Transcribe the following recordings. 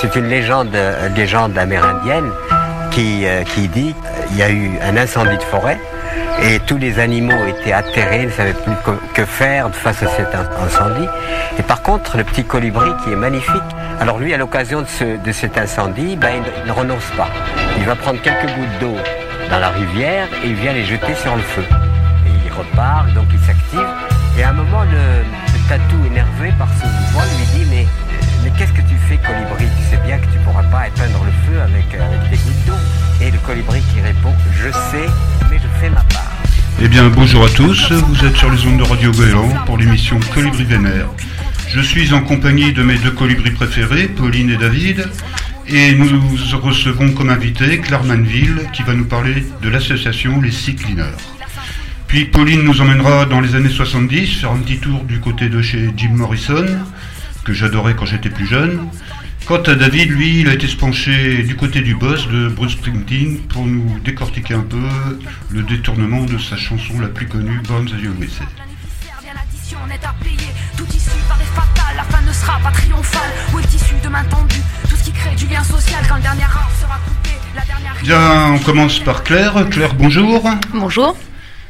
C'est une légende, légende amérindienne qui, qui dit qu'il y a eu un incendie de forêt et tous les animaux étaient atterrés, ne savaient plus que faire face à cet incendie. Et par contre, le petit colibri qui est magnifique, alors lui, à l'occasion de, cet incendie, ben, il ne renonce pas. Il va prendre quelques gouttes d'eau dans la rivière et il vient les jeter sur le feu. Et il repart, donc il s'active. Et à un moment, le, tatou énervé par ce mouvement lui dit mais colibri Tu sais bien que tu pourras pas éteindre le feu avec, avec des gouttes d'eau. Et le colibri qui répond je sais, mais je fais ma part. Eh bien, bonjour à tous, vous êtes sur les ondes de Radio Goéland pour l'émission Colibri Vénère. Je suis en compagnie de mes deux colibris préférés, Pauline et David, et nous recevons comme invité Claire Manville qui va nous parler de l'association Les Cyclineurs. Puis Pauline nous emmènera dans les années 70 faire un petit tour du côté de chez Jim Morrison, que j'adorais quand j'étais plus jeune. Quant à David, lui, il a été se pencher du côté du boss de Bruce Springsteen pour nous décortiquer un peu le détournement de sa chanson la plus connue, Born the USA. Bien, on commence par Claire. Claire, bonjour. Bonjour.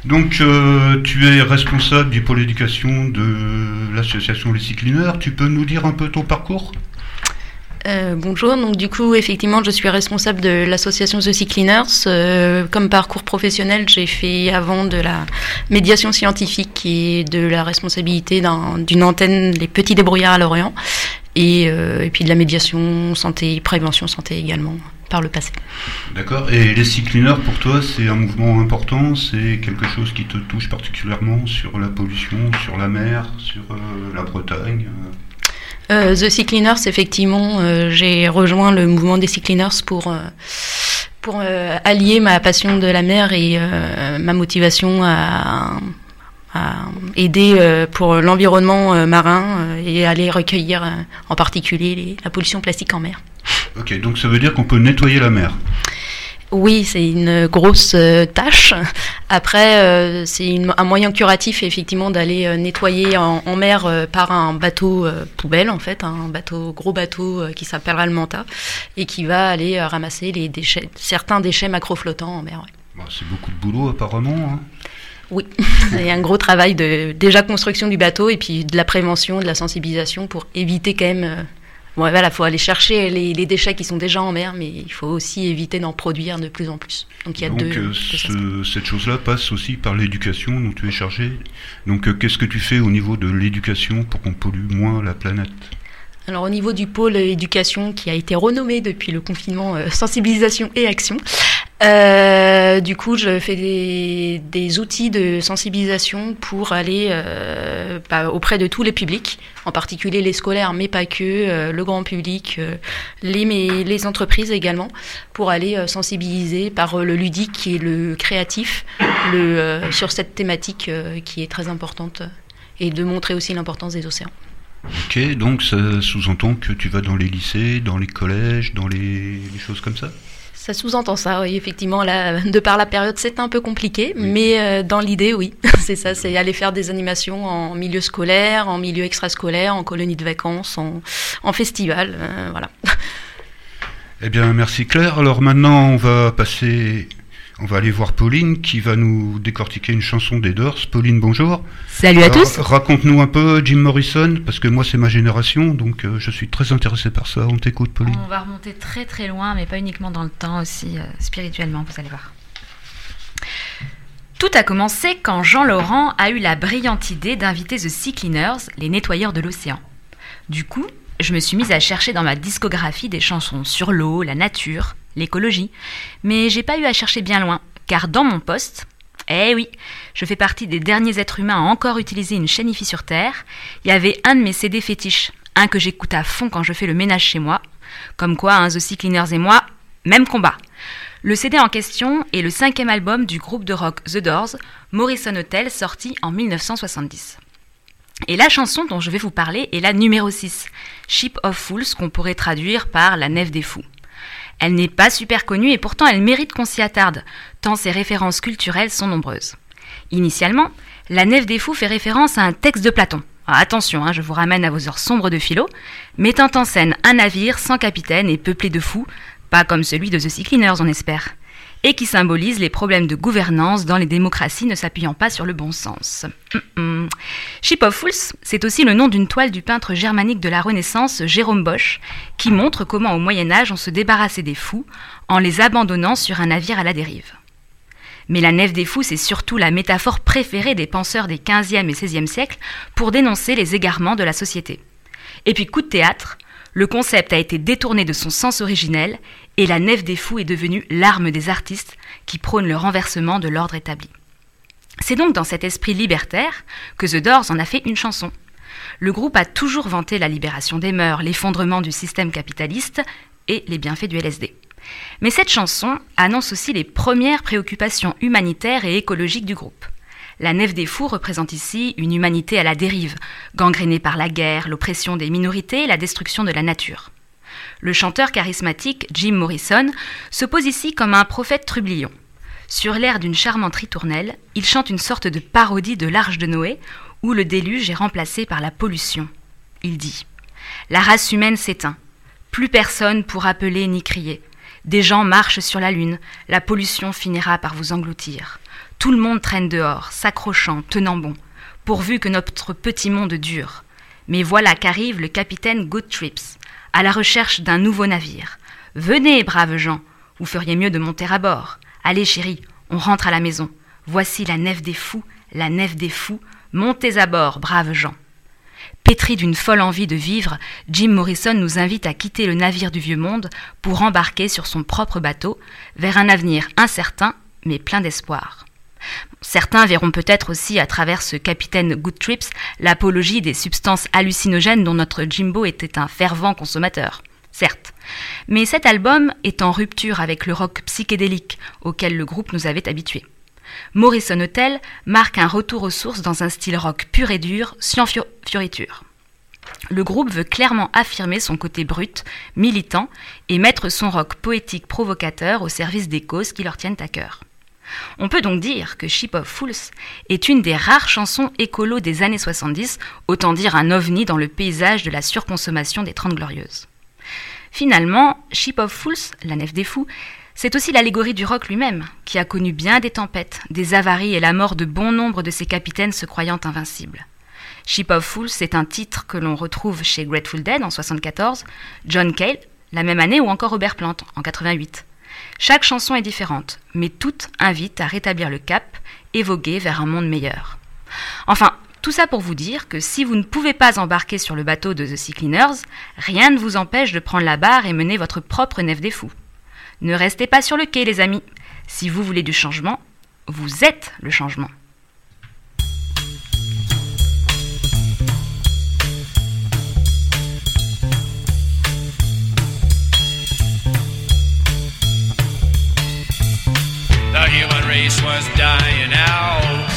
Donc, euh, tu es responsable du pôle éducation de l'association Les Cyclineurs. Tu peux nous dire un peu ton parcours? Euh, bonjour, donc du coup effectivement je suis responsable de l'association The Sea Cleaners. Euh, comme parcours professionnel j'ai fait avant de la médiation scientifique et de la responsabilité d'une antenne Les Petits Débrouillards à Lorient et, puis de la médiation santé, prévention santé également par le passé. D'accord, et les Cleaners pour toi c'est un mouvement important, c'est quelque chose qui te touche particulièrement sur la pollution, sur la mer, sur la Bretagne euh, The Sea Cleaners, effectivement, euh, j'ai rejoint le mouvement des Sea Cleaners pour, euh, pour allier ma passion de la mer et ma motivation à, aider pour l'environnement marin et aller recueillir en particulier la pollution plastique en mer. Ok, donc ça veut dire qu'on peut nettoyer la mer oui, c'est une grosse euh, tâche. Après, euh, c'est un moyen curatif, effectivement, d'aller euh, nettoyer en, mer par un bateau poubelle, en fait, un bateau, gros bateau qui s'appellera le Manta, et qui va aller ramasser les déchets, certains déchets macroflottants en mer. Bah, c'est beaucoup de boulot, apparemment. Hein. Oui, il y a un gros travail de déjà construction du bateau et puis de la prévention, de la sensibilisation pour éviter quand même Bon, voilà, faut aller chercher les, déchets qui sont déjà en mer, mais il faut aussi éviter d'en produire de plus en plus. Donc il y a deux, euh, cette chose-là passe aussi par l'éducation dont tu es chargé. Donc euh, qu'est-ce que tu fais au niveau de l'éducation pour qu'on pollue moins la planète? Alors au niveau du pôle éducation qui a été renommé depuis le confinement euh, sensibilisation et action, euh, du coup, je fais des, outils de sensibilisation pour aller euh, bah, auprès de tous les publics, en particulier les scolaires, mais pas que, euh, le grand public, les, entreprises également, pour aller sensibiliser par le ludique et le créatif sur cette thématique qui est très importante et de montrer aussi l'importance des océans. Ok, donc ça sous-entend que tu vas dans les lycées, dans les collèges, dans les choses comme ça? Ça sous-entend ça, oui, effectivement. Là, de par la période, c'est un peu compliqué, mais euh, dans l'idée, oui, c'est ça, c'est aller faire des animations en milieu scolaire, en milieu extrascolaire, en colonie de vacances, en, festival, euh, voilà. Eh bien, merci Claire. Alors maintenant, on va passer on va aller voir Pauline qui va nous décortiquer une chanson des Doors. Pauline, bonjour. Salut à tous. Raconte-nous un peu Jim Morrison, parce que moi c'est ma génération, donc euh, je suis très intéressé par ça. On t'écoute, Pauline. On va remonter très très loin, mais pas uniquement dans le temps, aussi euh, spirituellement, vous allez voir. Tout a commencé quand Jean Laurent a eu la brillante idée d'inviter The Sea Cleaners, les nettoyeurs de l'océan. Du coup, je me suis mise à chercher dans ma discographie des chansons sur l'eau, la nature, l'écologie. Mais j'ai pas eu à chercher bien loin, car dans mon poste, eh oui, je fais partie des derniers êtres humains à encore utiliser une chaîne sur Terre. Il y avait un de mes CD fétiches, un que j'écoute à fond quand je fais le ménage chez moi. Comme quoi, un The Cleaners et moi, même combat. Le CD en question est le cinquième album du groupe de rock The Doors, Morrison Hotel, sorti en 1970. Et la chanson dont je vais vous parler est la numéro 6, Ship of Fools, qu'on pourrait traduire par La Nef des Fous. Elle n'est pas super connue et pourtant elle mérite qu'on s'y attarde, tant ses références culturelles sont nombreuses. Initialement, La Nef des Fous fait référence à un texte de Platon. attention, hein, je vous ramène à vos heures sombres de philo, mettant en scène un navire sans capitaine et peuplé de fous, pas comme celui de The Sea on espère, et qui symbolise les problèmes de gouvernance dans les démocraties ne s'appuyant pas sur le bon sens. Ship of Fools, c'est aussi le nom d'une toile du peintre germanique de la Renaissance Jérôme Bosch, qui montre comment au Moyen Âge on se débarrassait des fous en les abandonnant sur un navire à la dérive. Mais la nef des fous, c'est surtout la métaphore préférée des penseurs des 15e et 16e siècles pour dénoncer les égarements de la société. Et puis, coup de théâtre, le concept a été détourné de son sens originel et la nef des fous est devenue l'arme des artistes qui prônent le renversement de l'ordre établi. C'est donc dans cet esprit libertaire que The Doors en a fait une chanson. Le groupe a toujours vanté la libération des mœurs, l'effondrement du système capitaliste et les bienfaits du LSD. Mais cette chanson annonce aussi les premières préoccupations humanitaires et écologiques du groupe. La Nef des Fous représente ici une humanité à la dérive, gangrénée par la guerre, l'oppression des minorités et la destruction de la nature. Le chanteur charismatique Jim Morrison se pose ici comme un prophète trublion. Sur l'air d'une charmante ritournelle, il chante une sorte de parodie de l'Arche de Noé, où le déluge est remplacé par la pollution. Il dit La race humaine s'éteint. Plus personne pour appeler ni crier. Des gens marchent sur la lune, la pollution finira par vous engloutir. Tout le monde traîne dehors, s'accrochant, tenant bon, pourvu que notre petit monde dure. Mais voilà qu'arrive le capitaine Good Trips, à la recherche d'un nouveau navire. Venez, braves gens, vous feriez mieux de monter à bord. Allez, chérie, on rentre à la maison. Voici la nef des fous, la nef des fous, montez à bord, braves gens. Pétri d'une folle envie de vivre, Jim Morrison nous invite à quitter le navire du vieux monde pour embarquer sur son propre bateau vers un avenir incertain mais plein d'espoir. Certains verront peut-être aussi à travers ce capitaine Good Trips l'apologie des substances hallucinogènes dont notre Jimbo était un fervent consommateur. Certes. Mais cet album est en rupture avec le rock psychédélique auquel le groupe nous avait habitués. Morrison Hotel marque un retour aux sources dans un style rock pur et dur, sans fioriture. Le groupe veut clairement affirmer son côté brut, militant, et mettre son rock poétique provocateur au service des causes qui leur tiennent à cœur. On peut donc dire que Ship of Fools est une des rares chansons écolo des années 70, autant dire un ovni dans le paysage de la surconsommation des Trente Glorieuses. Finalement, Ship of Fools, la nef des fous, c'est aussi l'allégorie du rock lui-même, qui a connu bien des tempêtes, des avaries et la mort de bon nombre de ses capitaines se croyant invincibles. Ship of Fools, c'est un titre que l'on retrouve chez Grateful Dead en 74, John Cale, la même année, ou encore Robert Plant en 88. Chaque chanson est différente, mais toutes invitent à rétablir le cap et voguer vers un monde meilleur. Enfin, tout ça pour vous dire que si vous ne pouvez pas embarquer sur le bateau de The Sea Cleaners, rien ne vous empêche de prendre la barre et mener votre propre nef des fous. Ne restez pas sur le quai, les amis. Si vous voulez du changement, vous êtes le changement. Race was dying out.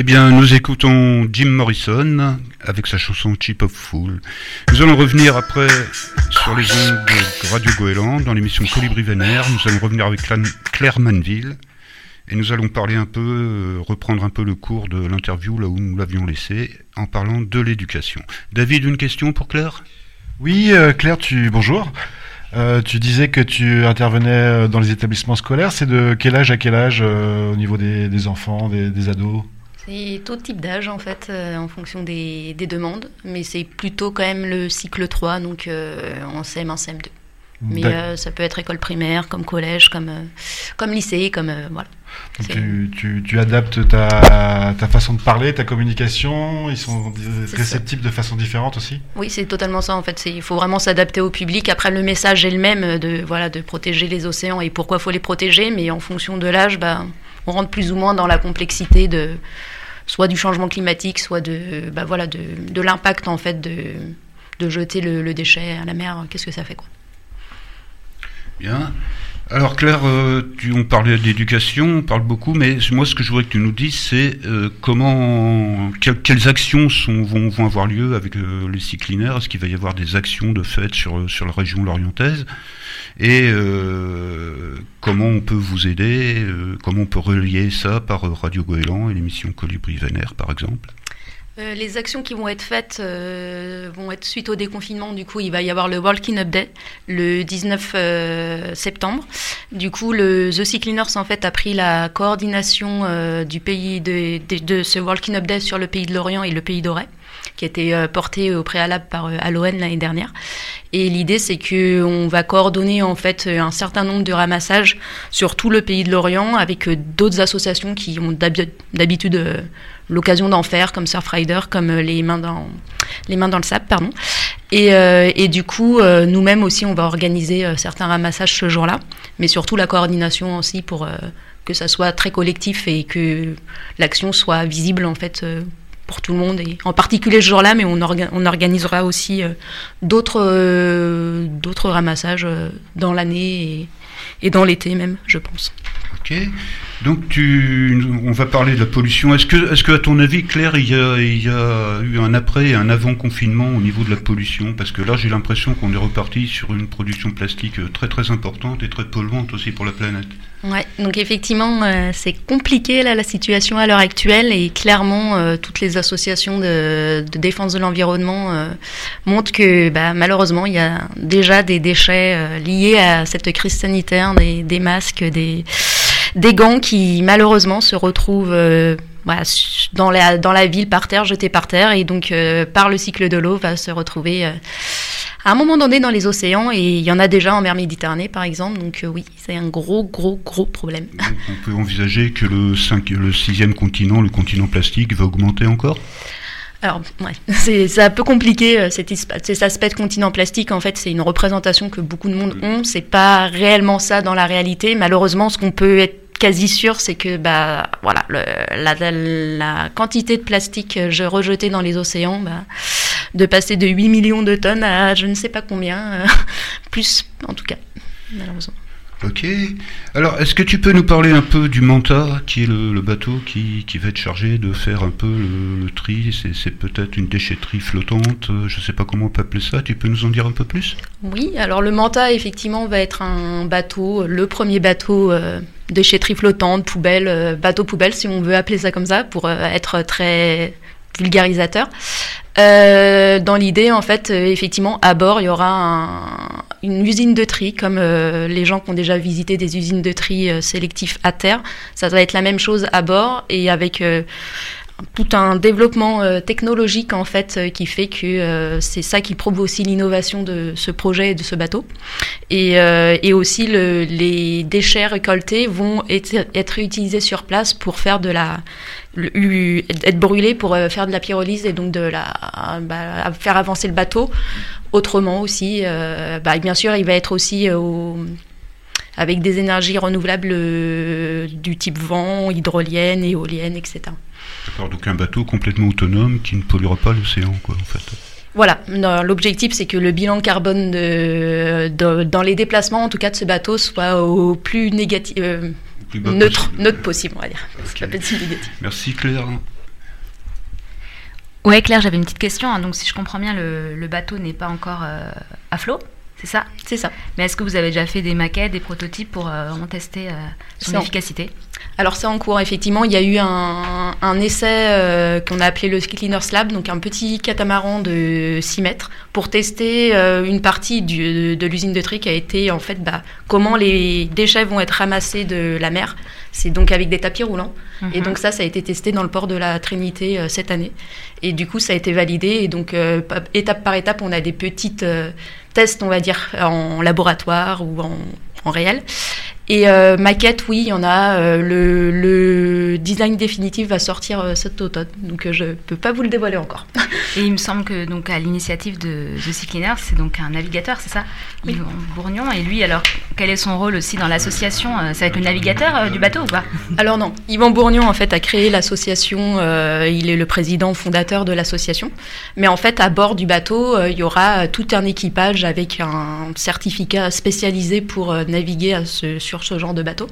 Eh bien, nous écoutons Jim Morrison avec sa chanson Chip of Fool. Nous allons revenir après sur les ondes de Radio Goéland dans l'émission Colibri Vénère. Nous allons revenir avec Claire Manville et nous allons parler un peu, euh, reprendre un peu le cours de l'interview là où nous l'avions laissé en parlant de l'éducation. David, une question pour Claire? Oui, euh, Claire, tu bonjour. Euh, tu disais que tu intervenais dans les établissements scolaires. C'est de quel âge à quel âge au niveau des, enfants, des ados? C'est tout type d'âge en fait, euh, en fonction des, des demandes, mais c'est plutôt quand même le cycle 3, donc euh, en CM1, CM2. Mais euh, ça peut être école primaire, comme collège, comme, euh, comme lycée, comme voilà. Donc tu, tu, tu adaptes ta, ta façon de parler, ta communication. Ils sont réceptifs de façon différente aussi? Oui, c'est totalement ça en fait. Il faut vraiment s'adapter au public. Après, le message est le même de voilà de protéger les océans et pourquoi faut les protéger, mais en fonction de l'âge, bah, on rentre plus ou moins dans la complexité de soit du changement climatique, soit de bah, voilà de, de l'impact en fait de de jeter le, le déchet à la mer. Qu'est-ce que ça fait quoi? Bien. Alors Claire, euh, tu, on parlait d'éducation, on parle beaucoup, mais moi ce que je voudrais que tu nous dises, c'est euh, comment, quelles, actions sont, vont, vont avoir lieu avec euh, les cyclinaires Est-ce qu'il va y avoir des actions de fait sur, sur la région lorientaise? Et comment on peut vous aider Comment on peut relier ça par Radio Goéland et l'émission Colibri Vénère, par exemple? Euh, les actions qui vont être faites euh, vont être suite au déconfinement. Du coup, il va y avoir le Walking Up Day le 19 euh, septembre. Du coup, The Sea en fait a pris la coordination du pays de, ce Walking Up Day sur le pays de l'Orient et le pays d'Auray qui a été porté au préalable par Aloen l'année dernière. Et l'idée, c'est que on va coordonner en fait un certain nombre de ramassages sur tout le pays de l'Orient avec d'autres associations qui ont d'habi- d'habitude l'occasion d'en faire, comme Surfrider, comme euh, les mains dans les mains dans le sable, pardon. Et, euh, et du coup, euh, nous-mêmes aussi, on va organiser certains ramassages ce jour-là, mais surtout la coordination aussi pour que ça soit très collectif et que l'action soit visible en fait pour tout le monde et en particulier ce jour-là, mais on, on organisera aussi d'autres d'autres ramassages dans l'année et, et dans l'été même, je pense. Ok. Donc tu, on va parler de la pollution. Est-ce que, est-ce que à ton avis, Claire, il y a, il y a eu un après et un avant confinement au niveau de la pollution? Parce que là, j'ai l'impression qu'on est reparti sur une production plastique euh, très très importante et très polluante aussi pour la planète. Ouais, donc effectivement, euh, c'est compliqué là la situation à l'heure actuelle et clairement, euh, toutes les associations de, défense de l'environnement montrent que bah, malheureusement, il y a déjà des déchets liés à cette crise sanitaire, des, des masques, des, des gants qui malheureusement se retrouvent euh, dans, la, ville par terre, jetés par terre et donc euh, par le cycle de l'eau va se retrouver euh, à un moment donné dans les océans et il y en a déjà en mer Méditerranée par exemple. Donc oui, c'est un gros, gros, gros problème. On peut envisager que le sixième continent, le continent plastique, va augmenter encore? Alors, ouais, c'est un peu compliqué euh, cet, isp- cet aspect de continent plastique. En fait, c'est une représentation que beaucoup de monde ont. C'est pas réellement ça dans la réalité. Malheureusement, ce qu'on peut être quasi sûr, c'est que bah voilà, le- la, la- la quantité de plastique euh, je- rejeté dans les océans, bah, de passer de 8 millions de tonnes à je ne sais pas combien, euh, plus en tout cas, malheureusement. Ok. Alors, est-ce que tu peux nous parler un peu du Manta, qui est le, bateau qui, va être chargé de faire un peu le, tri? C'est peut-être une déchetterie flottante, euh, je ne sais pas comment on peut appeler ça. Tu peux nous en dire un peu plus? Oui, alors le Manta, effectivement, va être un bateau, le premier bateau euh, déchetterie flottante, poubelle, euh, bateau poubelle, si on veut appeler ça comme ça, pour euh, être très vulgarisateur. Euh, dans l'idée, en fait, euh, effectivement, à bord, il y aura un, une usine de tri, comme euh, les gens qui ont déjà visité des usines de tri euh, sélectifs à terre. Ça va être la même chose à bord et avec euh, tout un développement euh, technologique en fait qui fait que c'est ça qui prouve aussi l'innovation de ce projet et de ce bateau et, aussi le, les déchets récoltés vont être, utilisés sur place pour faire de la être brûlés pour faire de la pyrolyse et donc de la bah, faire avancer le bateau autrement aussi euh, bah, bien sûr il va être aussi euh, au avec des énergies renouvelables euh, du type vent, hydrolienne, éolienne, etc. D'accord, donc un bateau complètement autonome qui ne polluera pas l'océan, quoi, en fait. Voilà, l'objectif c'est que le bilan carbone de, de- dans les déplacements, en tout cas de ce bateau, soit au plus négatif, euh, neutre, possible. neutre possible, on va dire. Pas négatif. Merci Claire. Ouais, Claire, j'avais une petite question. hein. Donc, si je comprends bien, le, le bateau n'est pas encore euh, à flot, c'est ça? C'est ça. Mais est-ce que vous avez déjà fait des maquettes, des prototypes pour euh, vraiment tester euh, son en- efficacité? Alors c'est en cours, effectivement. Il y a eu un, un essai euh, qu'on a appelé le Cleaner's Lab, donc un petit catamaran de 6 mètres, pour tester euh, une partie du- de l'usine de tri qui a été en fait bah, comment les déchets vont être ramassés de la mer. C'est donc avec des tapis roulants. Et Mhm. donc ça, ça a été testé dans le port de la Trinité euh, cette année. Et du coup, ça a été validé. Et donc, étape par étape, on a des petites tests, on va dire, en laboratoire ou en, en réel. Et euh, maquette, oui, il y en a. euh, le, le design définitif va sortir euh, cet automne. Donc, euh, je peux pas vous le dévoiler encore. Et il me semble que donc à l'initiative de The Sea Cleaner, c'est donc un navigateur, c'est ça? Oui. Yvan Bourgnon. Et lui, alors, quel est son rôle aussi dans l'association? Euh, Ça va être le navigateur du bateau ou pas? Alors non, Yvan Bourgnon en fait a créé l'association, il est le président fondateur de l'association, mais en fait à bord du bateau il y aura tout un équipage avec un certificat spécialisé pour naviguer à ce- sur ce genre de bateau.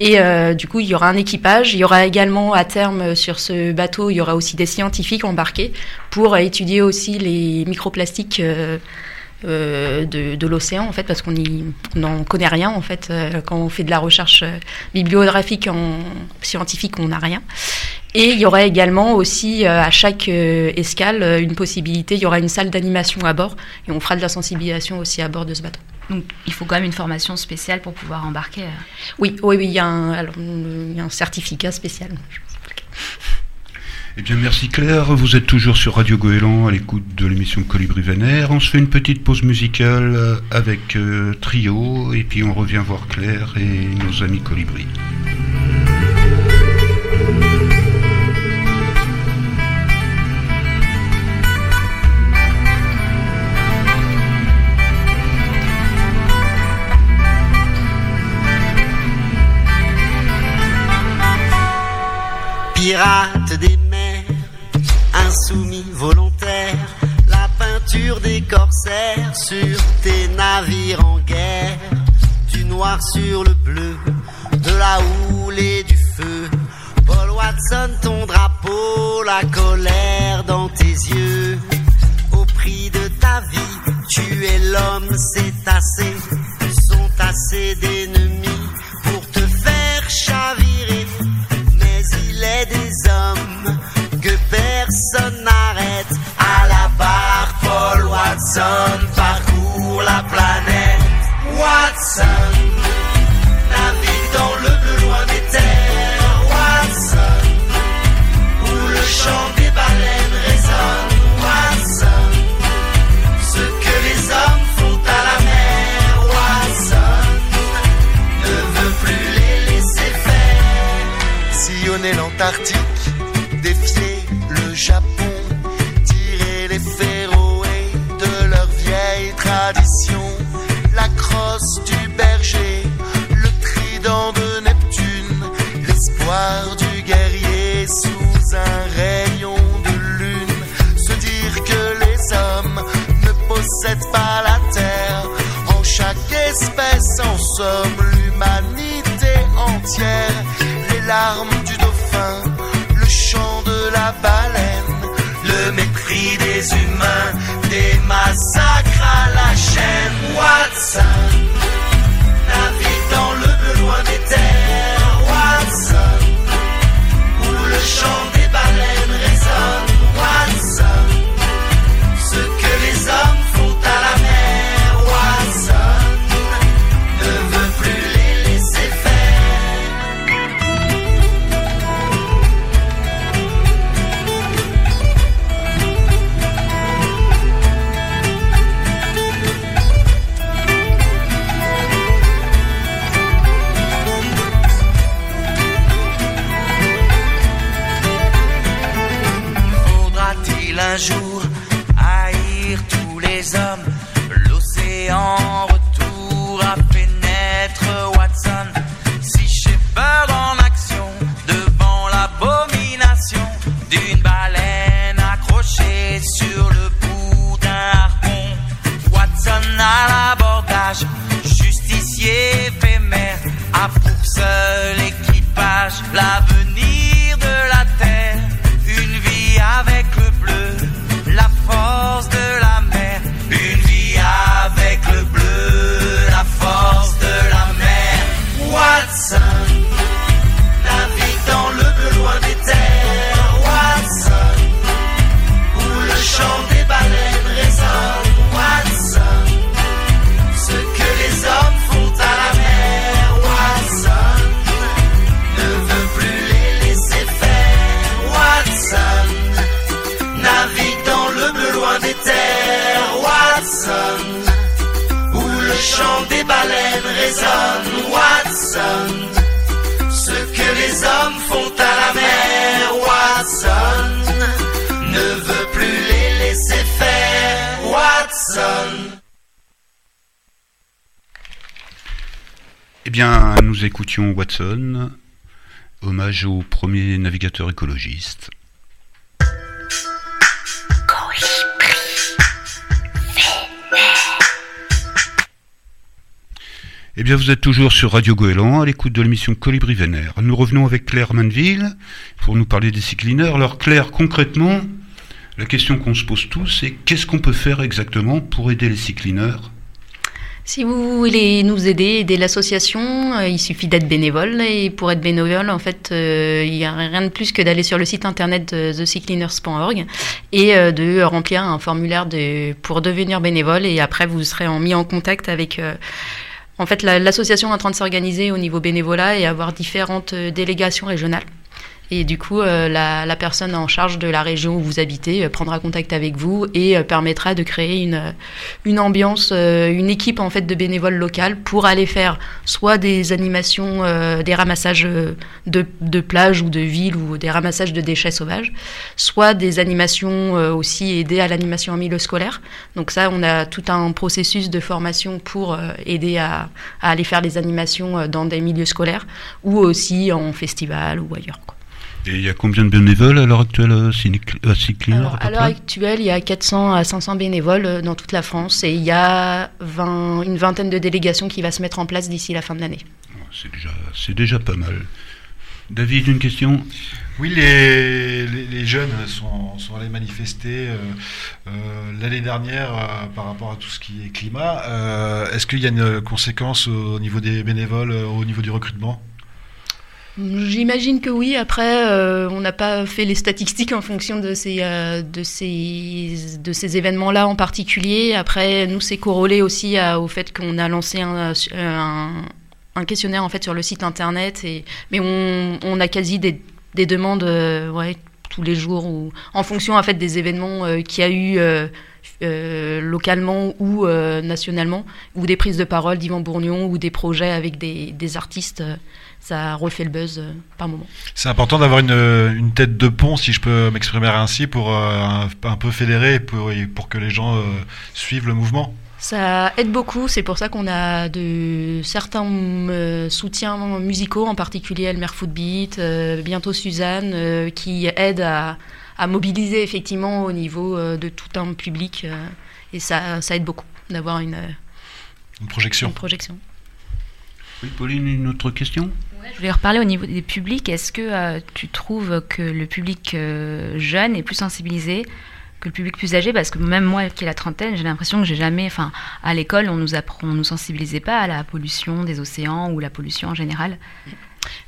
Et euh, du coup il y aura un équipage, il y aura également à terme euh, sur ce bateau il y aura aussi des scientifiques embarqués pour étudier aussi les microplastiques. euh, de, l'océan en fait parce qu'on n'en connaît rien en fait quand on fait de la recherche bibliographique en scientifique on n'a rien et il y aura également aussi à chaque escale une possibilité il y aura une salle d'animation à bord et on fera de la sensibilisation aussi à bord de ce bateau Donc, il faut quand même une formation spéciale pour pouvoir embarquer. euh. oui oui oui il y a un, alors, il y a un certificat spécial Eh bien, merci Claire. Vous êtes toujours sur Radio Goéland à l'écoute de l'émission Colibri Vénère. On se fait une petite pause musicale euh, avec euh, Trio et puis on revient voir Claire et nos amis Colibri. Des mers, insoumis volontaires, la peinture des corsaires sur tes navires en guerre, du noir sur le bleu, de la houle et du feu. Paul Watson, ton drapeau, la colère pas la terre, en chaque espèce en consomme l'humanité entière. Les larmes du dauphin, le chant de la baleine, le mépris des humains, des massacres à la chaîne. Watson écoutions Watson, hommage au premier navigateur écologiste. Eh bien, vous êtes toujours sur Radio Goéland, à l'écoute de l'émission Colibri Vénère. Nous revenons avec Claire Manville pour nous parler des cyclineurs. Alors, Claire, concrètement, la question qu'on se pose tous, c'est qu'est-ce qu'on peut faire exactement pour aider les cyclineurs Si vous voulez nous aider, aider l'association, euh, il suffit d'être bénévole. Et pour être bénévole, en fait, euh, il n'y a rien de plus que d'aller sur le site internet de et euh, de remplir un formulaire de, pour devenir bénévole. Et après, vous serez en, mis en contact avec... en fait, la- l'association en train de s'organiser au niveau bénévolat et avoir différentes délégations régionales. Et du coup, euh, la, personne en charge de la région où vous habitez euh, prendra contact avec vous et euh, permettra de créer une, ambiance, une équipe en fait de bénévoles locales pour aller faire soit des animations, des ramassages de, de plages ou de villes ou des ramassages de déchets sauvages, soit des animations aussi aider à l'animation en milieu scolaire. Donc ça, on a tout un processus de formation pour aider à, aller faire des animations dans des milieux scolaires ou aussi en festival ou ailleurs. Et il y a combien de bénévoles à l'heure actuelle à Cycl- à Alors, à l'heure actuelle, il y a 400 à 500 bénévoles euh, dans toute la France et il y a 20 une vingtaine de délégations qui va se mettre en place d'ici la fin de l'année. C'est déjà, c'est déjà pas mal. David, une question? Oui, les, les, les jeunes sont, sont allés manifester euh, euh, l'année dernière euh, par rapport à tout ce qui est climat. Euh, Est-ce qu'il y a une conséquence au niveau des bénévoles, euh, au niveau du recrutement? J'imagine que oui. Après, euh, on n'a pas fait les statistiques en fonction de ces, euh, événements-là en particulier. Après, nous, c'est corrélé aussi au fait qu'on a lancé un, un, questionnaire en fait sur le site internet. Et, mais on, a quasi des, des demandes euh, tous les jours ou en fonction des événements euh, qu'il y a eu. euh, euh, localement ou euh, nationalement, ou des prises de parole d'Yvan Bourgnon, ou des projets avec des, artistes, euh, ça refait le buzz euh, par moment. C'est important d'avoir une, une tête de pont, si je peux m'exprimer ainsi, pour euh, un, un peu fédérer, pour, pour que les gens euh, suivent le mouvement. Ça aide beaucoup, c'est pour ça qu'on a de certains euh, soutiens musicaux, en particulier Elmer Footbeat, euh, bientôt Suzanne, euh, qui aident à, à mobiliser effectivement au niveau euh, de tout un public. euh, et ça, ça aide beaucoup d'avoir une, euh, Une projection. une projection. Oui, Pauline, une autre question? Je voulais reparler au niveau des publics. Est-ce que euh, tu trouves que le public euh, jeune est plus sensibilisé que le public plus âgé? Parce que même moi qui ai la trentaine, j'ai l'impression que j'ai jamais. Enfin, à l'école, on nous apprend, on nous sensibilisait pas à la pollution des océans ou la pollution en général.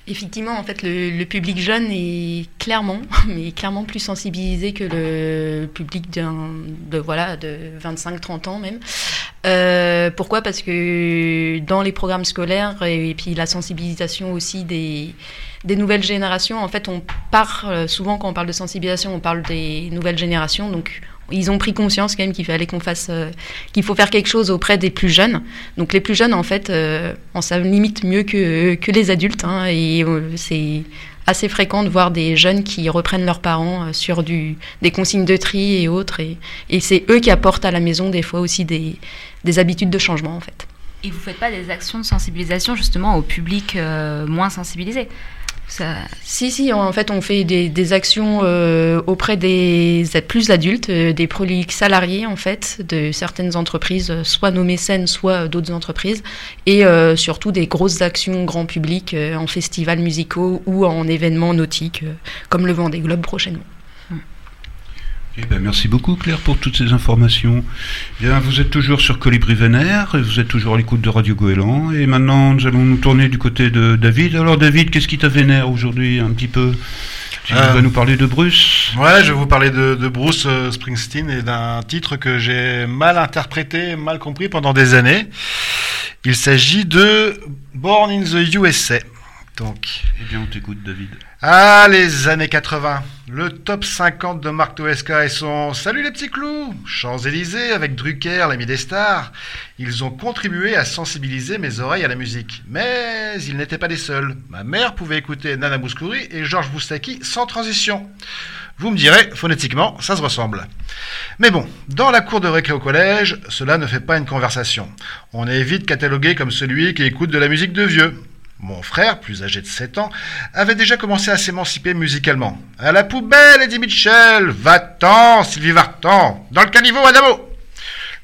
Effectivement, en fait, le, public jeune est clairement, mais clairement plus sensibilisé que le public de voilà, de 25-30 ans même. Euh, pourquoi? Parce que dans les programmes scolaires et, puis la sensibilisation aussi des, des nouvelles générations, en fait, on parle souvent quand on parle de sensibilisation, on parle des nouvelles générations, donc ils ont pris conscience quand même qu'il fallait qu'on fasse, euh, qu'il faut faire quelque chose auprès des plus jeunes. Donc les plus jeunes, en fait, euh, on ça limite mieux que, que les adultes. Hein, et euh, c'est assez fréquent de voir des jeunes qui reprennent leurs parents euh, sur des consignes de tri et autres. Et, c'est eux qui apportent à la maison des fois aussi des, des habitudes de changement, en fait. Et vous faites pas des actions de sensibilisation justement au public moins sensibilisé? Si, si, en fait, on fait des, actions euh, auprès des plus adultes, euh, des proliques salariés, en fait, de certaines entreprises, euh, soit nos mécènes, soit d'autres entreprises, et surtout des grosses actions grand public en festivals musicaux ou en événements nautiques, comme le Vendée Globe prochainement. Eh ben, merci beaucoup Claire pour toutes ces informations. Bien, vous êtes toujours sur Colibri Vénère, et vous êtes toujours à l'écoute de Radio Goéland, et maintenant nous allons nous tourner du côté de David. Alors David, qu'est-ce qui t'a vénère aujourd'hui un petit peu? Tu Euh, vas nous parler de Bruce Ouais, je vais vous parler de, de Bruce euh, Springsteen et d'un titre que j'ai mal interprété, mal compris pendant des années. Il s'agit de Born in the USA. Donc, Eh bien, on t'écoute David. ah, les années 80. Le top 50 de Marc Toesca et son Salut les petits clous Champs-Élysées avec Drucker, l'ami des stars. Ils ont contribué à sensibiliser mes oreilles à la musique. Mais ils n'étaient pas les seuls. Ma mère pouvait écouter Nana Mouskouri et Georges Boustaki sans transition. Vous me direz, phonétiquement, ça se ressemble. Mais bon, dans la cour de récré au collège, cela ne fait pas une conversation. On est vite catalogué comme celui qui écoute de la musique de vieux. Mon frère, plus âgé de 7 ans, avait déjà commencé à s'émanciper musicalement. À la poubelle, Eddie Mitchell Va-t'en, Sylvie Vartan Dans le caniveau, Adamo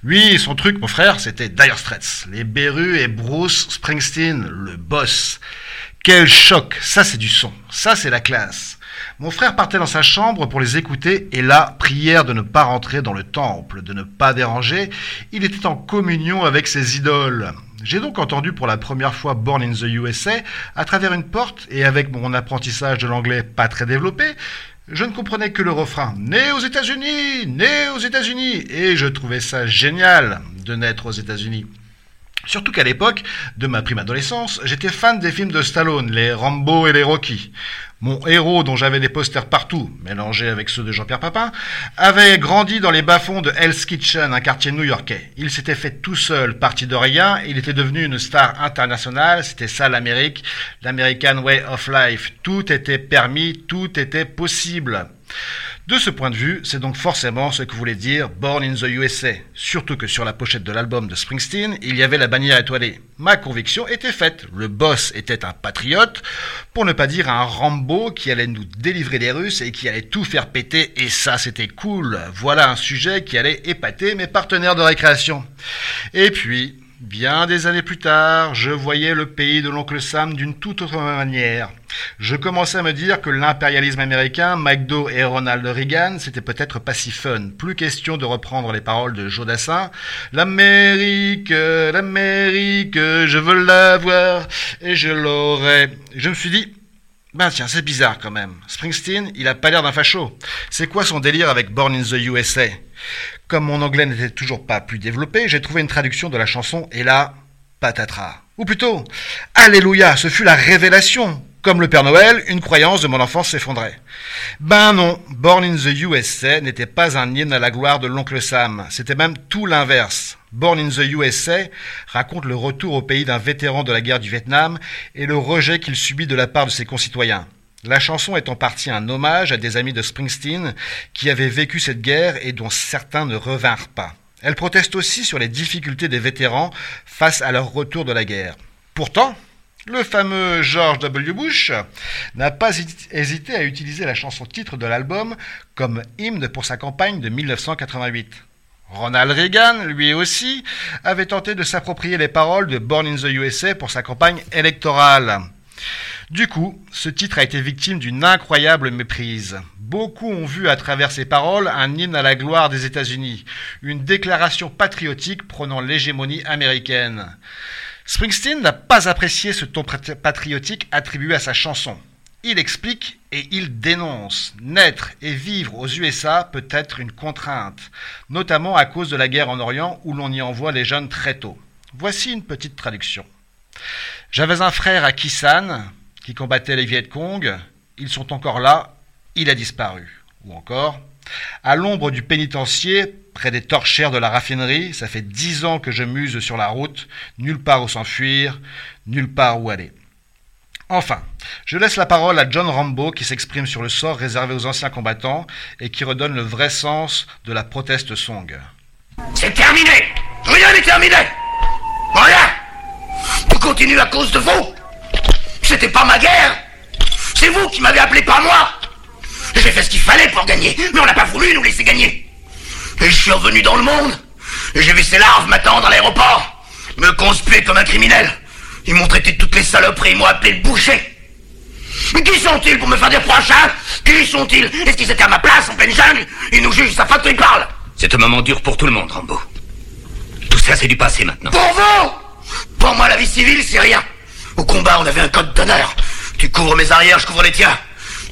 Lui, son truc, mon frère, c'était Dire Straits, les Berus et Bruce Springsteen, le boss. Quel choc Ça, c'est du son. Ça, c'est la classe. Mon frère partait dans sa chambre pour les écouter et là, prière de ne pas rentrer dans le temple, de ne pas déranger. Il était en communion avec ses idoles. J'ai donc entendu pour la première fois Born in the USA à travers une porte et avec mon apprentissage de l'anglais pas très développé, je ne comprenais que le refrain Né aux États-Unis, né aux États-Unis et je trouvais ça génial de naître aux États-Unis. Surtout qu'à l'époque de ma prime adolescence, j'étais fan des films de Stallone, les Rambo et les Rocky. Mon héros, dont j'avais des posters partout, mélangés avec ceux de Jean-Pierre Papin, avait grandi dans les bas-fonds de Hell's Kitchen, un quartier new-yorkais. Il s'était fait tout seul, parti de rien, il était devenu une star internationale, c'était ça l'Amérique, l'American Way of Life. Tout était permis, tout était possible. De ce point de vue, c'est donc forcément ce que voulait dire Born in the USA. Surtout que sur la pochette de l'album de Springsteen, il y avait la bannière étoilée. Ma conviction était faite. Le boss était un patriote, pour ne pas dire un Rambo qui allait nous délivrer des Russes et qui allait tout faire péter, et ça c'était cool. Voilà un sujet qui allait épater mes partenaires de récréation. Et puis, Bien des années plus tard, je voyais le pays de l'oncle Sam d'une toute autre manière. Je commençais à me dire que l'impérialisme américain, McDo et Ronald Reagan, c'était peut-être pas si fun. Plus question de reprendre les paroles de Jodassin. L'Amérique, l'Amérique, je veux l'avoir et je l'aurai. Je me suis dit, ben tiens, c'est bizarre quand même. Springsteen, il a pas l'air d'un facho. C'est quoi son délire avec Born in the USA Comme mon anglais n'était toujours pas plus développé, j'ai trouvé une traduction de la chanson et là, patatras. Ou plutôt, Alléluia, ce fut la révélation. Comme le Père Noël, une croyance de mon enfance s'effondrait. Ben non, Born in the USA n'était pas un hymne à la gloire de l'oncle Sam, c'était même tout l'inverse. Born in the USA raconte le retour au pays d'un vétéran de la guerre du Vietnam et le rejet qu'il subit de la part de ses concitoyens. La chanson est en partie un hommage à des amis de Springsteen qui avaient vécu cette guerre et dont certains ne revinrent pas. Elle proteste aussi sur les difficultés des vétérans face à leur retour de la guerre. Pourtant, le fameux George W. Bush n'a pas hésité à utiliser la chanson titre de l'album comme hymne pour sa campagne de 1988. Ronald Reagan, lui aussi, avait tenté de s'approprier les paroles de Born in the USA pour sa campagne électorale. Du coup, ce titre a été victime d'une incroyable méprise. Beaucoup ont vu à travers ces paroles un hymne à la gloire des États-Unis, une déclaration patriotique prônant l'hégémonie américaine. Springsteen n'a pas apprécié ce ton patri- patriotique attribué à sa chanson. Il explique et il dénonce. Naître et vivre aux USA peut être une contrainte, notamment à cause de la guerre en Orient où l'on y envoie les jeunes très tôt. Voici une petite traduction. J'avais un frère à Kisan qui combattait les Viet Cong. Ils sont encore là. Il a disparu. Ou encore, à l'ombre du pénitencier, près des torchères de la raffinerie, ça fait dix ans que je muse sur la route, nulle part où s'enfuir, nulle part où aller. Enfin, je laisse la parole à John Rambo qui s'exprime sur le sort réservé aux anciens combattants et qui redonne le vrai sens de la proteste song. C'est terminé Rien n'est terminé Rien Tout continue à cause de vous C'était pas ma guerre. C'est vous qui m'avez appelé, pas moi. J'ai fait ce qu'il fallait pour gagner, mais on n'a pas voulu nous laisser gagner. Et je suis revenu dans le monde, et j'ai vu ces larves m'attendre à l'aéroport, me conspuer comme un criminel. Ils m'ont traité de toutes les saloperies, ils m'ont appelé le boucher. Mais qui sont-ils pour me faire des reproches, hein? Qui sont-ils? Est-ce qu'ils étaient à ma place en pleine jungle? Ils nous jugent, ça fait qu'ils parlent. C'est un moment dur pour tout le monde, Rambo. Tout ça, c'est du passé maintenant. Pour vous! Pour moi, la vie civile, c'est rien. Au combat, on avait un code d'honneur. Tu couvres mes arrières, je couvre les tiens.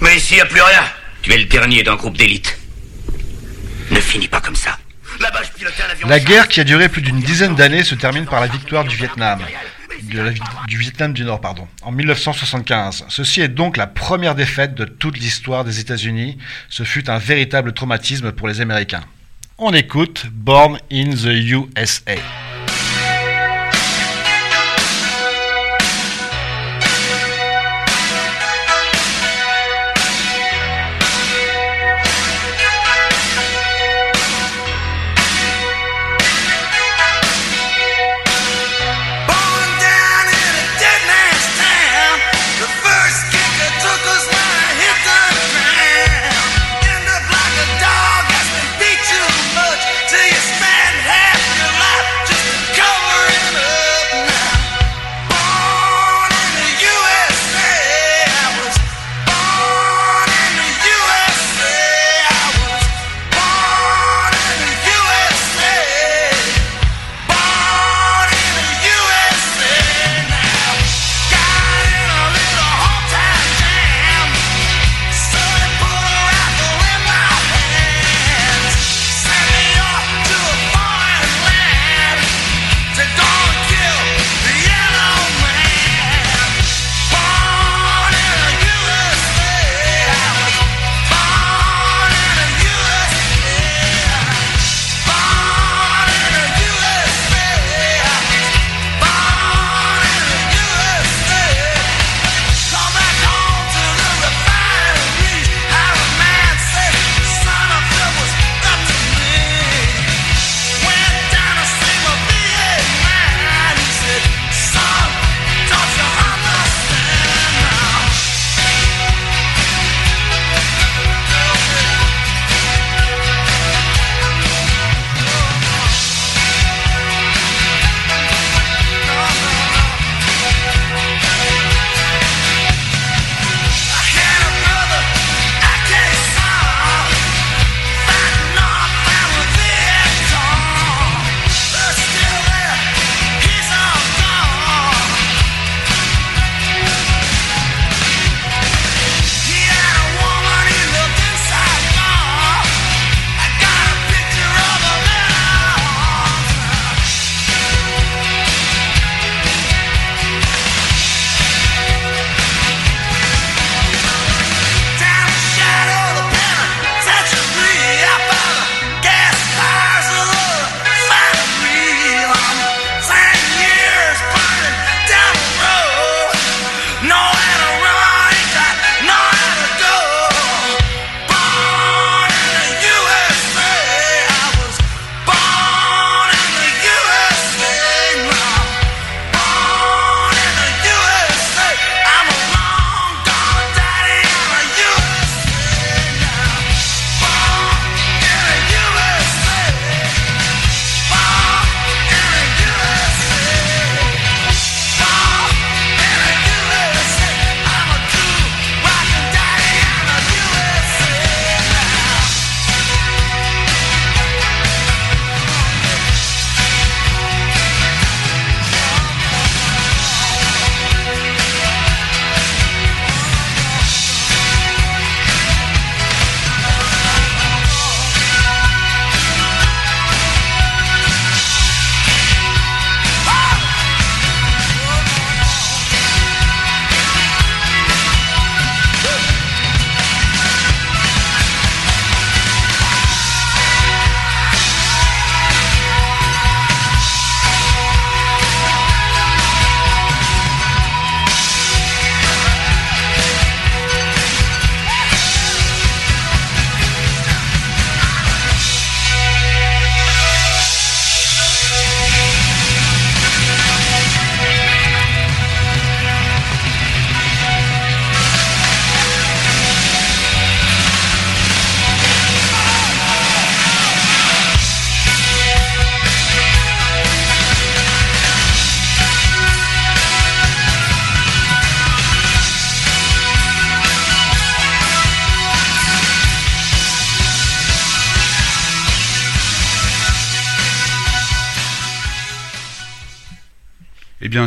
Mais ici, y a plus rien. Tu es le dernier d'un groupe d'élite. Ne finis pas comme ça. Là-bas, je pilotais un avion. La guerre qui a duré plus d'une dizaine d'années se termine par la victoire du Vietnam. De la vi- du Vietnam du Nord, pardon, en 1975. Ceci est donc la première défaite de toute l'histoire des États-Unis. Ce fut un véritable traumatisme pour les Américains. On écoute Born in the USA.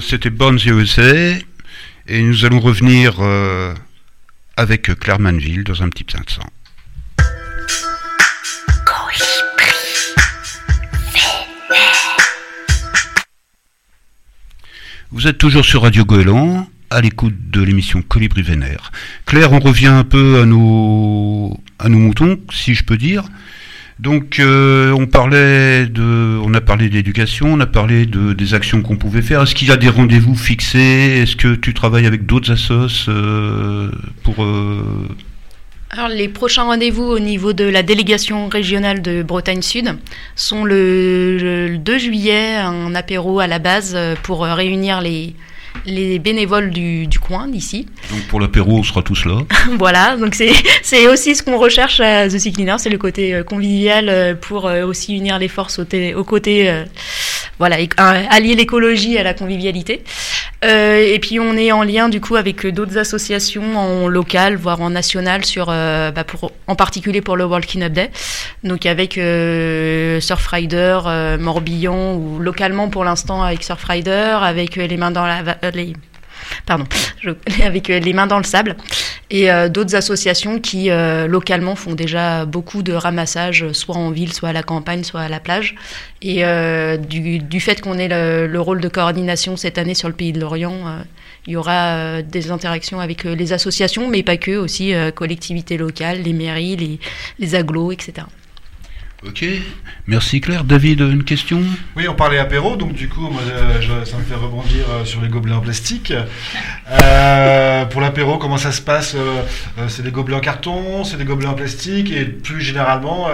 C'était Born USA. Et nous allons revenir euh, avec Claire Manville dans un petit instant. Vous êtes toujours sur Radio Goéland, à l'écoute de l'émission Colibri Vénère. Claire, on revient un peu à nos, à nos moutons, si je peux dire. Donc, euh, on parlait de, on a parlé d'éducation, on a parlé de, des actions qu'on pouvait faire. Est-ce qu'il y a des rendez-vous fixés? Est-ce que tu travailles avec d'autres assos euh, pour euh, les prochains rendez-vous au niveau de la délégation régionale de Bretagne Sud sont le, le 2 juillet, un apéro à la base euh, pour réunir les, les bénévoles du, du coin d'ici. Donc pour l'apéro, on sera tous là. voilà, donc c'est aussi ce qu'on recherche à The Sea Cleaner, c'est le côté euh, convivial euh, pour euh, aussi unir les forces au, té- au côté, euh, voilà, allier l'écologie à la convivialité. Euh, et puis on est en lien du coup avec d'autres associations en local, voire en national, sur, euh, bah, pour, en particulier pour le World Cleanup Day. Donc avec Surfrider, Morbihan, ou localement pour l'instant avec Surfrider, avec les mains dans la... euh, pardon, avec euh, les mains dans le sable et euh, d'autres associations qui localement font déjà beaucoup de ramassage, soit en ville, soit à la campagne, soit à la plage. Et du, fait qu'on ait le, le rôle de coordination cette année sur le pays de l'Orient, il y aura des interactions avec les associations, mais pas que, aussi collectivités locales, les mairies, les, les agglos, etc. Ok, merci Claire. David, une question Oui, on parlait apéro, donc du coup, euh, ça me fait rebondir euh, sur les gobelets en plastique. Euh, pour l'apéro, comment ça se passe C'est des gobelets en carton, c'est des gobelets en plastique, et plus généralement,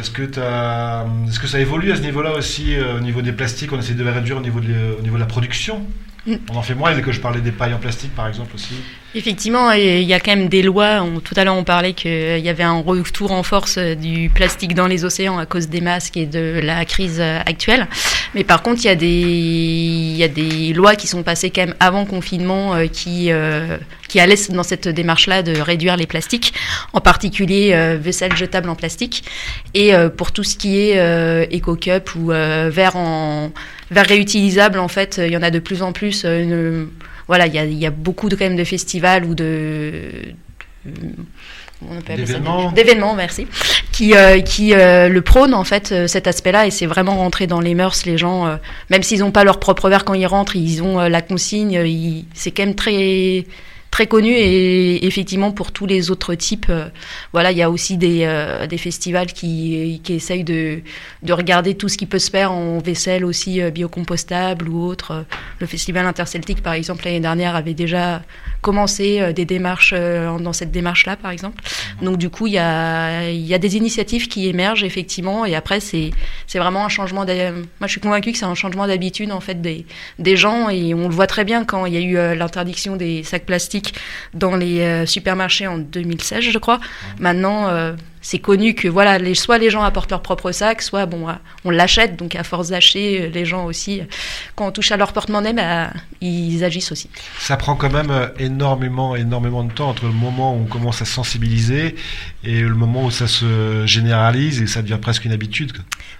est-ce que, est-ce que ça évolue à ce niveau-là aussi, au niveau des plastiques On essaie de les réduire au niveau de, au niveau de la production? Mm. On en fait moins, et que je parlais des pailles en plastique par exemple aussi. Effectivement, il y a quand même des lois. On- tout à l'heure, on parlait qu'il y avait un retour en force euh, du plastique dans les océans à cause des masques et de la crise euh, actuelle. Mais par contre, il y a des, il y a des lois qui sont passées quand même avant confinement euh, qui, euh, qui allaient dans cette démarche-là de réduire les plastiques, en particulier euh, vaisselle jetable en plastique. Et euh, pour tout ce qui est euh, éco-cup ou euh, verre en verre réutilisable, en fait, il y en a de plus en plus. une- voilà, il y a, il y a beaucoup de, quand même de festivals ou de. D'événements. Merci. Qui, euh, qui euh, le prônent, en fait, euh, cet aspect-là, et c'est vraiment rentré dans les mœurs. Les gens, même s'ils n'ont pas leur propre verre quand ils rentrent, ils ont la consigne. C'est quand même très très connu et effectivement pour tous les autres types euh, voilà il y a aussi des, euh, des festivals qui, qui essayent de, de regarder tout ce qui peut se faire en vaisselle aussi euh, biocompostable ou autre. Le festival interceltique par exemple l'année dernière avait déjà commencé des démarches dans cette démarche là par exemple. Donc du coup il y a, y a des initiatives qui émergent effectivement et après c'est c'est vraiment un changement moi je suis convaincue que c'est un changement d'habitude en fait des, des gens et on le voit très bien quand il y a eu l'interdiction des sacs plastiques dans les euh, supermarchés en 2016 je crois. Maintenant euh, c'est connu que voilà les, soit les gens apportent leur propre sac soit bon on l'achète donc à force d'acheter les gens aussi quand on touche à leur porte-monnaie bah, ils agissent aussi Ça prend quand même euh, énormément, énormément de temps entre le moment où on commence à sensibiliser et le moment où ça se généralise et ça devient presque une habitude.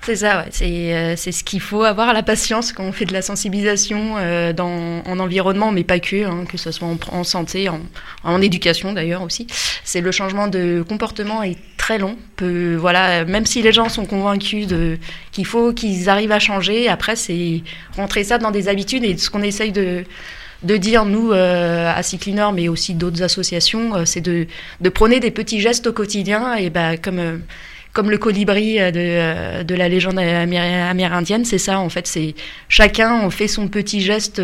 C'est ça, ouais. c'est euh, c'est ce qu'il faut avoir la patience quand on fait de la sensibilisation euh, dans, en environnement, mais pas que, hein, que ce soit en, en santé, en, en éducation d'ailleurs aussi. C'est le changement de comportement est très long. Peut, voilà, même si les gens sont convaincus de qu'il faut qu'ils arrivent à changer, après c'est rentrer ça dans des habitudes et ce qu'on essaye de de dire, nous, euh, à Cyclinor, mais aussi d'autres associations, euh, c'est de, de prôner des petits gestes au quotidien. Et bah, comme, euh, comme le colibri de, de la légende améri- amérindienne, c'est ça, en fait. c'est Chacun on fait son petit geste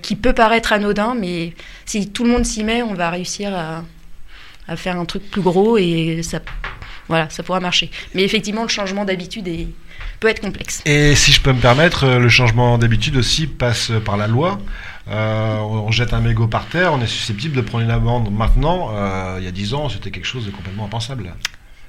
qui peut paraître anodin, mais si tout le monde s'y met, on va réussir à, à faire un truc plus gros et ça, voilà, ça pourra marcher. Mais effectivement, le changement d'habitude est, peut être complexe. Et si je peux me permettre, euh, le changement d'habitude aussi passe par la loi. Euh, on jette un mégot par terre, on est susceptible de prendre une amende. Maintenant, euh, il y a 10 ans, c'était quelque chose de complètement impensable.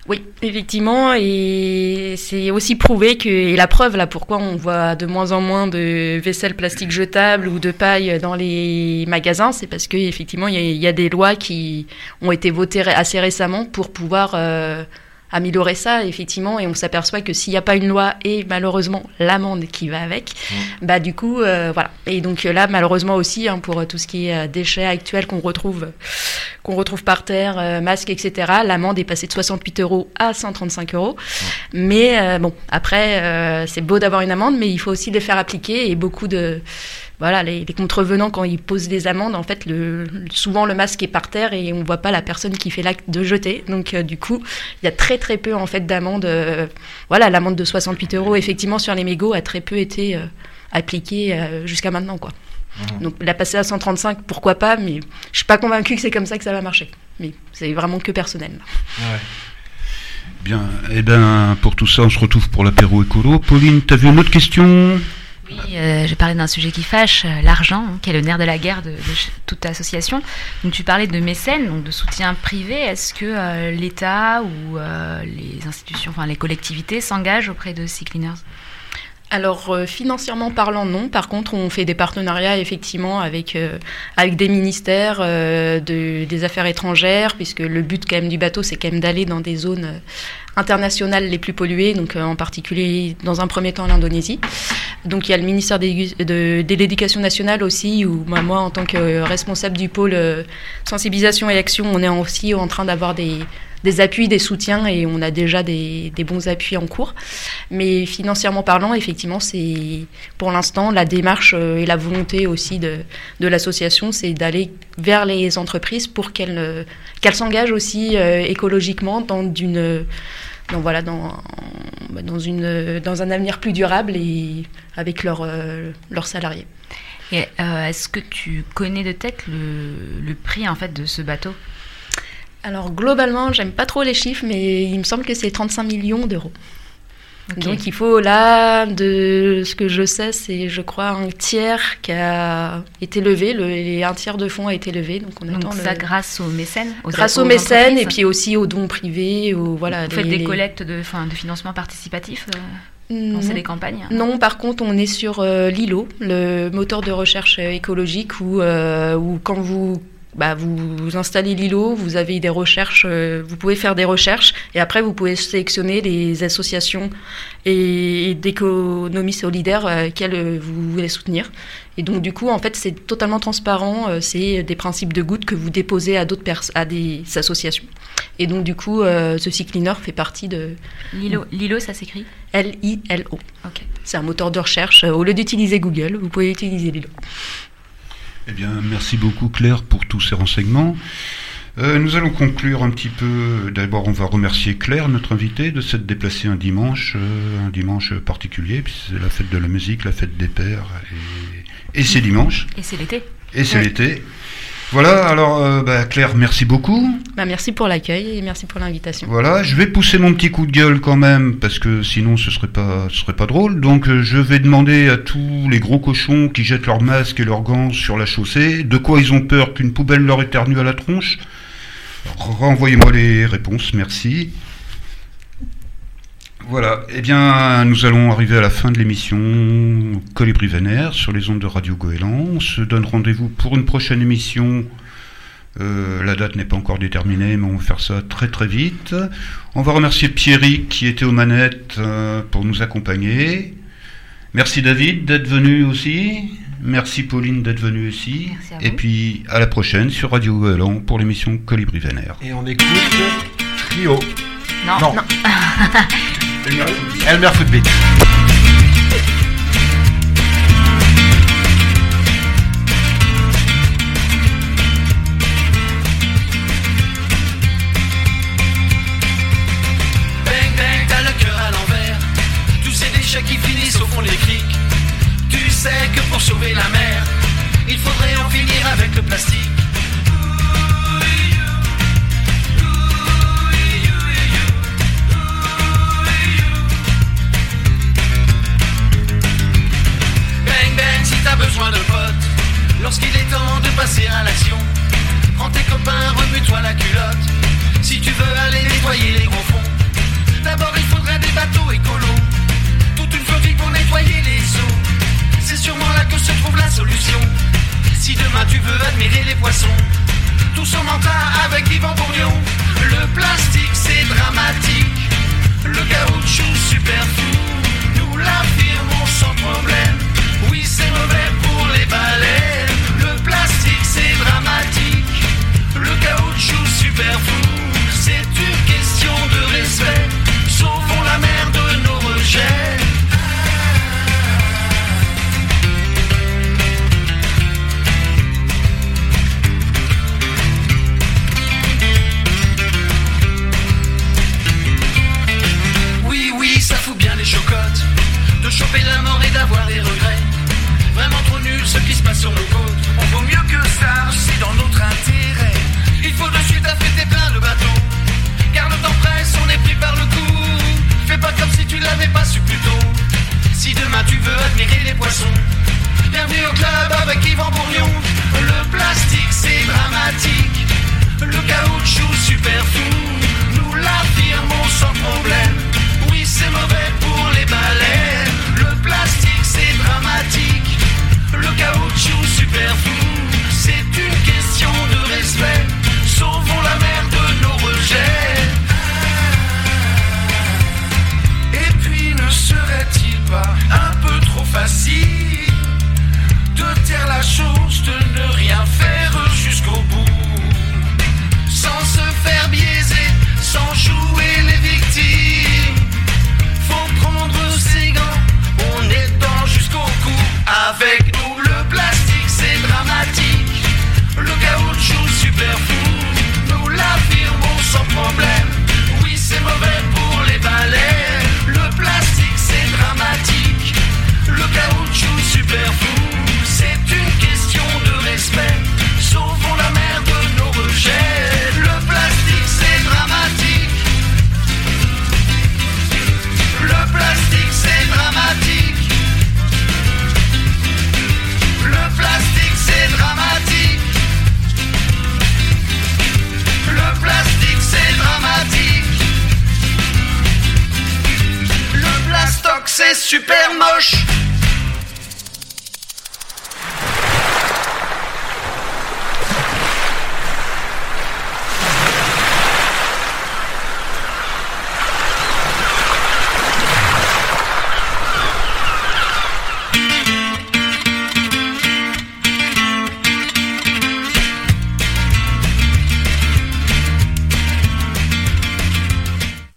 Oui, effectivement, et c'est aussi prouvé que, et la preuve là pourquoi on voit de moins en moins de vaisselle plastique jetable ou de paille dans les magasins, c'est parce que effectivement il y, a- il y a des lois qui ont été votées assez récemment pour pouvoir euh, améliorer ça, effectivement, et on s'aperçoit que s'il n'y a pas une loi et malheureusement l'amende qui va avec, bah du coup, euh, voilà. Et donc euh, là, malheureusement aussi, hein, pour euh, tout ce qui est déchets actuels qu'on retrouve, qu'on retrouve par terre, euh, masques, etc., l'amende est passée de 68 euros à 135 euros. Mais euh, bon, après, c'est beau d'avoir une amende, mais il faut aussi les faire appliquer et beaucoup de voilà, les, les contrevenants, quand ils posent des amendes, en fait, le, souvent le masque est par terre et on voit pas la personne qui fait l'acte de jeter. Donc, euh, du coup, il y a très très peu en fait d'amendes. euh, voilà, l'amende de 68 euros, effectivement, sur les mégots a très peu été euh, appliquée jusqu'à maintenant, quoi. Donc, la passer à 135, pourquoi pas, mais je suis pas convaincue que c'est comme ça que ça va marcher. Mais c'est vraiment que personnel. Bien, et ben pour tout ça, on se retrouve pour l'apéro écolo. Pauline, t'as vu une autre question? Oui, euh, je parlais d'un sujet qui fâche, euh, l'argent, hein, qui est le nerf de la guerre de, toute association. Donc tu parlais de mécènes, donc de soutien privé. Est-ce que euh, l'État ou les institutions, enfin les collectivités s'engagent auprès de Sea Cleaners? Alors financièrement parlant, non. Par contre, on fait des partenariats effectivement avec avec des ministères de, des affaires étrangères, puisque le but quand même du bateau, c'est quand même d'aller dans des zones internationales les plus polluées, donc euh, en particulier dans un premier temps l'Indonésie. Donc il y a le ministère de, de l'éducation nationale aussi, où moi, moi, en tant que responsable du pôle euh, sensibilisation et action, on est aussi en train d'avoir des des appuis, des soutiens et on a déjà des, bons appuis en cours. Mais financièrement parlant, effectivement, c'est pour l'instant la démarche euh, et la volonté aussi de, de l'association, c'est d'aller vers les entreprises pour qu'elles euh, qu'elles s'engagent aussi euh, écologiquement dans voilà, dans, dans, une, dans un avenir plus durable et avec leurs salariés. Est-ce que tu connais de tête le, le prix en fait de ce bateau? Alors globalement, j'aime pas trop les chiffres, mais il me semble que c'est 35 millions d'euros. Donc il faut là, de ce que je sais, c'est je crois un tiers qui a été levé, le, et un tiers de fonds a été levé. Donc on attend Donc le- ça grâce aux mécènes aux, grâce aux mécènes et puis aussi aux dons privés, aux voilà. Vous faites des collectes de, financement participatif euh, Non. Lancez des campagnes Non, par contre, on est sur euh, Lilo, le moteur de recherche écologique, où, euh, où quand vous, bah, vous, vous installez Lilo, vous avez des recherches, euh, vous pouvez faire des recherches, et après vous pouvez sélectionner les associations et, et d'économie solidaire euh, qu'elles euh, vous voulez soutenir. Et donc du coup, en fait, c'est totalement transparent. euh, c'est des principes de gouttes que vous déposez à d'autres à des associations. Et donc du coup, ce Cleaner fait partie de Lilo, Lilo, ça s'écrit? L-I-L-O. Ok. C'est un moteur de recherche. Au lieu d'utiliser Google, vous pouvez utiliser Lilo. Eh bien, merci beaucoup Claire pour tous ces renseignements. Euh, nous allons conclure un petit peu. D'abord, on va remercier Claire, notre invitée, de s'être déplacée un dimanche, euh, un dimanche particulier, puis c'est la fête de la musique, la fête des pères, et, et c'est dimanche, Et c'est l'été. et c'est Ouais. l'été. Voilà, alors euh, bah, Claire, merci beaucoup. Bah, merci pour l'accueil et merci pour l'invitation. Voilà, je vais pousser mon petit coup de gueule quand même, parce que sinon ce serait pas, ce serait pas drôle. Donc euh, je vais demander à tous les gros cochons qui jettent leurs masques et leurs gants sur la chaussée, de quoi ils ont peur qu'une poubelle leur éternue à la tronche? Renvoyez-moi les réponses, merci. Voilà, eh bien, nous allons arriver à la fin de l'émission Colibri Vénère sur les ondes de Radio Goéland. On se donne rendez-vous pour une prochaine émission. Euh, la date n'est pas encore déterminée, mais on va faire ça très très vite. On va remercier Pierrick qui était aux manettes euh, pour nous accompagner. Merci David d'être venu aussi. Merci Pauline d'être venue aussi. Merci à vous. Et puis à la prochaine sur Radio Goéland pour l'émission Colibri Vénère. Et on écoute Trio. Non, Non. non. Elmer Footbeat. Bang bang, t'as le cœur à l'envers. Tous ces déchets qui finissent au fond des criques. Tu sais que pour sauver la mer, il faudrait en finir avec le plastique. T'as besoin de potes, lorsqu'il est temps de passer à l'action, prends tes copains, remue-toi la culotte. Si tu veux aller nettoyer les gros fonds, d'abord il faudrait des bateaux écolos, toute une flottille pour nettoyer les eaux. C'est sûrement là que se trouve la solution. Si demain tu veux admirer les poissons, tous en mental avec Yvan Bourgnon. Le plastique c'est dramatique. Le caoutchouc super fou, nous l'affirmons sans problème. Pour les balais. Le plastique, c'est dramatique. Le caoutchouc super fou, c'est une question de respect. Sauvons la mer de nos rejets. Oui, oui, ça fout bien les chocottes De choper la mort et d'avoir des regrets On vaut mieux que ça, c'est dans notre intérêt. Il faut de suite affêter plein de bateaux Car le temps presse, on est pris par le cou Fais pas comme si tu l'avais pas su plus tôt. Si demain tu veux admirer les poissons Bienvenue au club avec Yvan Bourgnon Le plastique c'est dramatique. Le caoutchouc super fou. Nous l'affirmons sans problème. Oui c'est mauvais pour les balais Le plastique c'est dramatique. Le caoutchouc super fou